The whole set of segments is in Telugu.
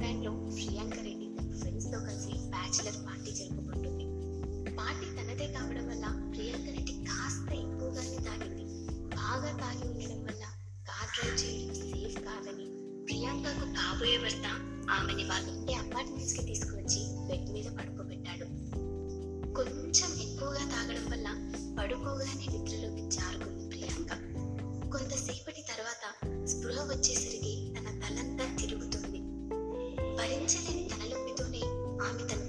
టైంలో ప్రియాంక రెడ్డి తన ఫ్రెండ్స్తో కలిసి బ్యాచిలర్ పార్టీ జరుపుకుంటుంది. పార్టీ తనదే కావడం వల్ల ప్రియాంక రెడ్డి కాస్త ఎక్కువగానే తాగింది. బాగా తాగి ఉండడం వల్ల కార్ డ్రైవ్ చేయడం సేఫ్ కాదని ప్రియాంకకు కాబోయే భర్త ఆమెని వాళ్ళ ఇంటి అపార్ట్మెంట్స్కి తీసుకువచ్చి బెడ్ మీద పడుకోబెట్టాడు. కొంచెం ఎక్కువగా తాగడం వల్ల పడుకోగానే నిద్రలోకి జారుకుంది ప్రియాంక. కొంతసేపటి తర్వాత స్పృహ వచ్చేసరికి భరించలేని తలనొప్పితోనే ఆమె తన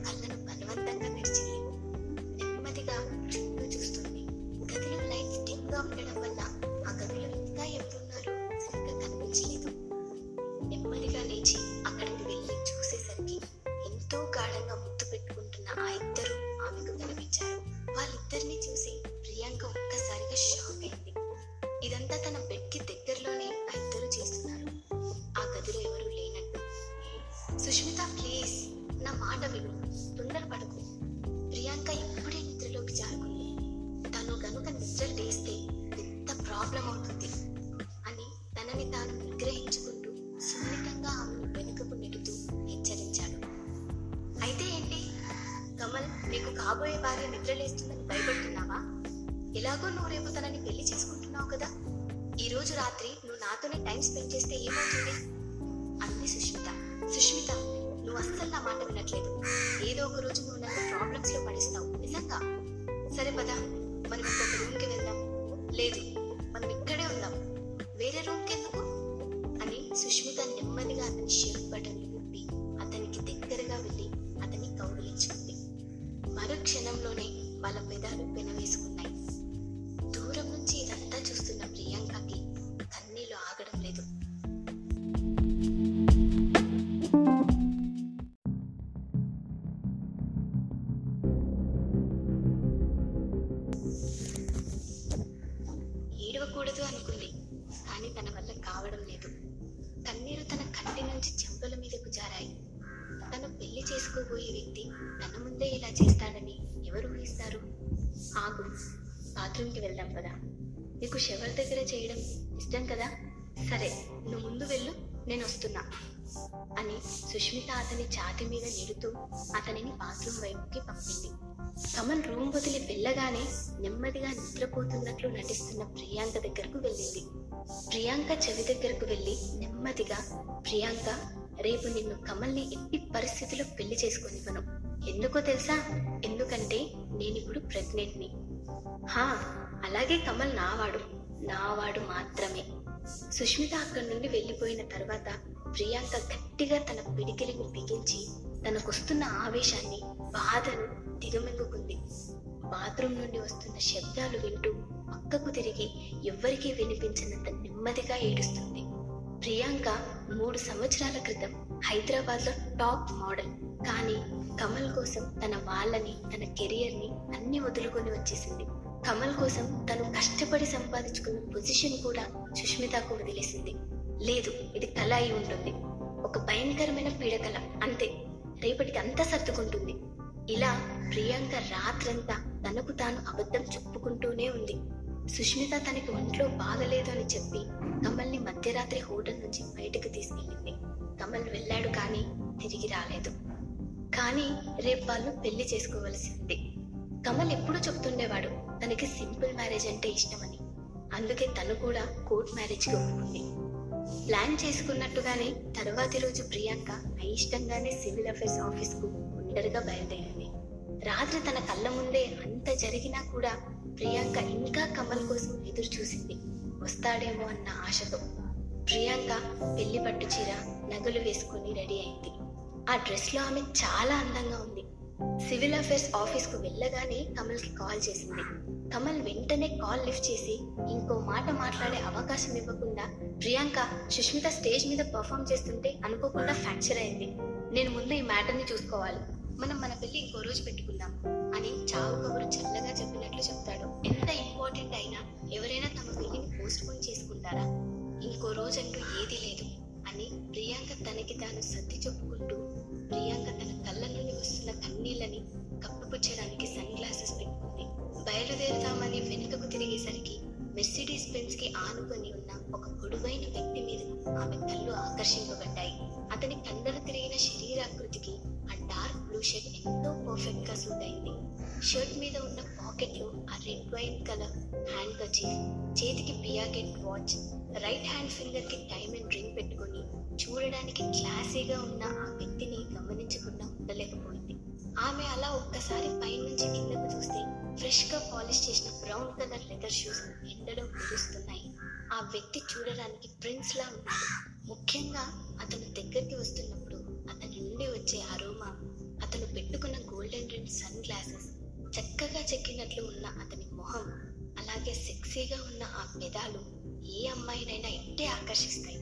జారుకుంది తను గనుక నిద్ర లేస్తే పెద్ద ప్రాబ్లం అవుతుంది అని తనని తాను నిగ్రహించుకుంటూ సున్నితంగా ఆమెను వెనుకకు నెడుతూ హెచ్చరించాడు. అయితే ఏంటి? కమల్ నీకు కాబోయే భార్య నిద్రలేస్తుందని భయపడుతున్నావా? ఎలాగో నువ్వు రేపు తనని పెళ్ళి చేసుకుంటున్నావు కదా. ఈ రోజు రాత్రి నువ్వు నాతోనే టైం స్పెండ్ చేస్తే ఏమవుతుంది? అంది సుష్మిత. సుష్మిత నువ్వు అస్సలు నా మాట వినట్లేదు. ఏదో ఒక రోజు నువ్వు నన్ను ప్రాబ్లమ్స్లో పడిస్తావు. నిజంగా? సరే పద. మనం ఇంకొక రూమ్కి వెళ్దాం. లేదు మనం ఇక్కడే ఉన్నాం వేరే రూమ్కి ఎందుకు అని సుష్మిత నెమ్మదిగా అతని షర్ట్ బటన్ ఏడవకూడదు అనుకుంది. కానీ తన వల్ల కావడం లేదు. కన్నీరు తన కంటి నుంచి చెంపల మీదకు జారాయి. తను పెళ్ళి చేసుకోబోయే వ్యక్తి తన ముందే ఇలా చేస్తాడని ఎవరు ఊహిస్తారు? ఆగు బాత్రూమ్కి వెళ్దాం కదా నీకు షవర్ దగ్గర చేయడం ఇష్టం కదా? సరే నువ్వు ముందు వెళ్ళు నేను వస్తున్నా అని సుష్మిత అతని ఛాతి మీద నిలుతూ అతనిని బాత్రూమ్ వైపుకి పంపింది. కమల్ రూమ్ వదిలి వెళ్ళగానే నెమ్మదిగా నిద్రపోతున్నట్లు నటిస్తున్న ప్రియాంక దగ్గరకు వెళ్ళింది. ప్రియాంక చెవి దగ్గరకు వెళ్ళి నెమ్మదిగా ప్రియాంక రేపు నిన్ను కమల్ని ఎట్టి పరిస్థితిలో పెళ్ళి చేసుకొనివ్వను ఎందుకో తెలుసా? ఎందుకంటే నేనిప్పుడు ప్రెగ్నెంట్ని. హా అలాగే కమల్ నావాడు. నావాడు మాత్రమే. సుష్మిత అక్కడి నుండి వెళ్ళిపోయిన తర్వాత ప్రియాంక గట్టిగా తన పిడికిలిని బిగించి తనకొస్తున్న ఆవేశాన్ని బాధను దిగమింగుకుంది. బాత్రూమ్ నుండి వస్తున్న శబ్దాలు వింటూ పక్కకు తిరిగి ఎవ్వరికీ వినిపించినంత నెమ్మదిగా ఏడుస్తుంది. ప్రియాంక మూడు సంవత్సరాల క్రితం హైదరాబాద్లో టాప్ మోడల్. కానీ కమల్ కోసం తన వాళ్ళని తన కెరియర్ని అన్ని వదులుకొని వచ్చేసింది. కమల్ కోసం తను కష్టపడి సంపాదించుకున్న పొజిషన్ కూడా సుష్మితకు వదిలేసింది. లేదు ఇది కళ అయి ఉంటుంది. ఒక భయంకరమైన పీడకల అంతే. రేపటికి అంతా సర్దుకుంటుంది. ఇలా ప్రియాంక రాత్రంతా తనకు తాను అబద్ధం చెప్పుకుంటూనే ఉంది. సుష్మిత తనకి ఒంట్లో బాగలేదు అని చెప్పి కమల్ని మధ్యరాత్రి హోటల్ నుంచి బయటకు తీసుకెళ్ళింది. కమల్ వెళ్ళాడు కానీ తిరిగి రాలేదు. కానీ రేపు వాళ్ళు పెళ్ళి చేసుకోవలసింది కమల్ ఎప్పుడూ చెప్తుండేవాడు తనకి సింపుల్ మ్యారేజ్ అంటే ఇష్టమని. అందుకే తను కూడా కోర్ట్ మ్యారేజ్కి ఒప్పుకుంది. ప్లాన్ చేసుకున్నట్టుగానే తరువాతి రోజు ప్రియాంక అయిష్టంగానే సివిల్ అఫైర్స్ ఆఫీస్కు ఒంటరిగా బయలుదేరింది. రాత్రి తన కళ్ళ ముందే అంత జరిగినా కూడా ప్రియాంక ఇంకా కమల్ కోసం ఎదురు చూసింది. వస్తాడేమో అన్న ఆశతో. ప్రియాంక పెళ్ళి పట్టు చీర నగలు వేసుకుని రెడీ అయింది. ఆ డ్రెస్లో ఆమె చాలా అందంగా ఉంది. సివిల్ అఫేర్స్ ఆఫీస్కు వెళ్ళగానే కమల్కి కాల్ చేసింది. కమల్ వెంటనే కాల్ లిఫ్ట్ చేసి ఇంకో మాట మాట్లాడే అవకాశం ఇవ్వకుండా ప్రియాంక సుష్మిత స్టేజ్ మీద పర్ఫామ్ చేస్తుంటే అనుకోకుండా ఫ్రాక్చర్ అయింది. నేను ముందు ఈ మ్యాటర్ని చూసుకోవాలి. మనం మన పెళ్ళి ఇంకో రోజు పెట్టుకుందాం అని చావు కబురు చల్లగా చెప్పినట్లు చెప్తాడు. ఎంత ఇంపార్టెంట్ అయినా ఎవరైనా తమ పెళ్ళిని పోస్ట్ పోన్ చేసుకుంటారా? ఇంకో రోజు అంటూ ఏదీ లేదు అని ప్రియాంక తనకి తాను సర్ది చెప్పుకుంటూ ప్రియాంక తన కళ్ళ నుండి వస్తున్న కన్నీళ్ళని కప్పుపుచ్చడానికి సన్ గ్లాసెస్ పెట్టుకుంది. బయలుదేరుతామని వెనుకకు తిరిగేసరికి మెర్సిడీస్ బెంజ్కి ఆనుకొని ఉన్న ఒక పొడువైన వ్యక్తి మీద ఆమె కళ్ళు ఆకర్షింపబడ్డాయి. అతని కండలు తిరిగిన శరీరాకృతికి ఆ డార్క్ బ్లూ షర్ట్ ఎంతో పర్ఫెక్ట్గా సూట్ అయింది. షర్ట్ మీద ఉన్న పాకెట్లో ఆ red wine colour handkerchief చేతికి పియాకెట్ వాచ్ రైట్ హ్యాండ్ ఫింగర్కి డైమండ్ రింగ్ పెట్టుకొని చూడడానికి క్లాసీగా ఉన్న ఆ ఆమె అలా ఒక్కసారి పైనుంచి కిందకు చూస్తే ఫ్రెష్గా పాలిష్ చేసిన బ్రౌన్ కలర్ లెదర్ షూస్ ఎండలో మెరుస్తున్నాయి ఆ వ్యక్తి చూడడానికి ప్రిన్స్ లా ఉన్నాడు. ముఖ్యంగా అతను దగ్గరికి వస్తున్నప్పుడు అతని నుండి వచ్చే అరోమా అతను పెట్టుకున్న గోల్డెన్ రిమ్ సన్ గ్లాసెస్ చక్కగా చెక్కినట్లు ఉన్న అతని మొహం అలాగే సెక్సీగా ఉన్న ఆ పెదాలు ఏ అమ్మాయినైనా ఇట్టే ఆకర్షిస్తాయి.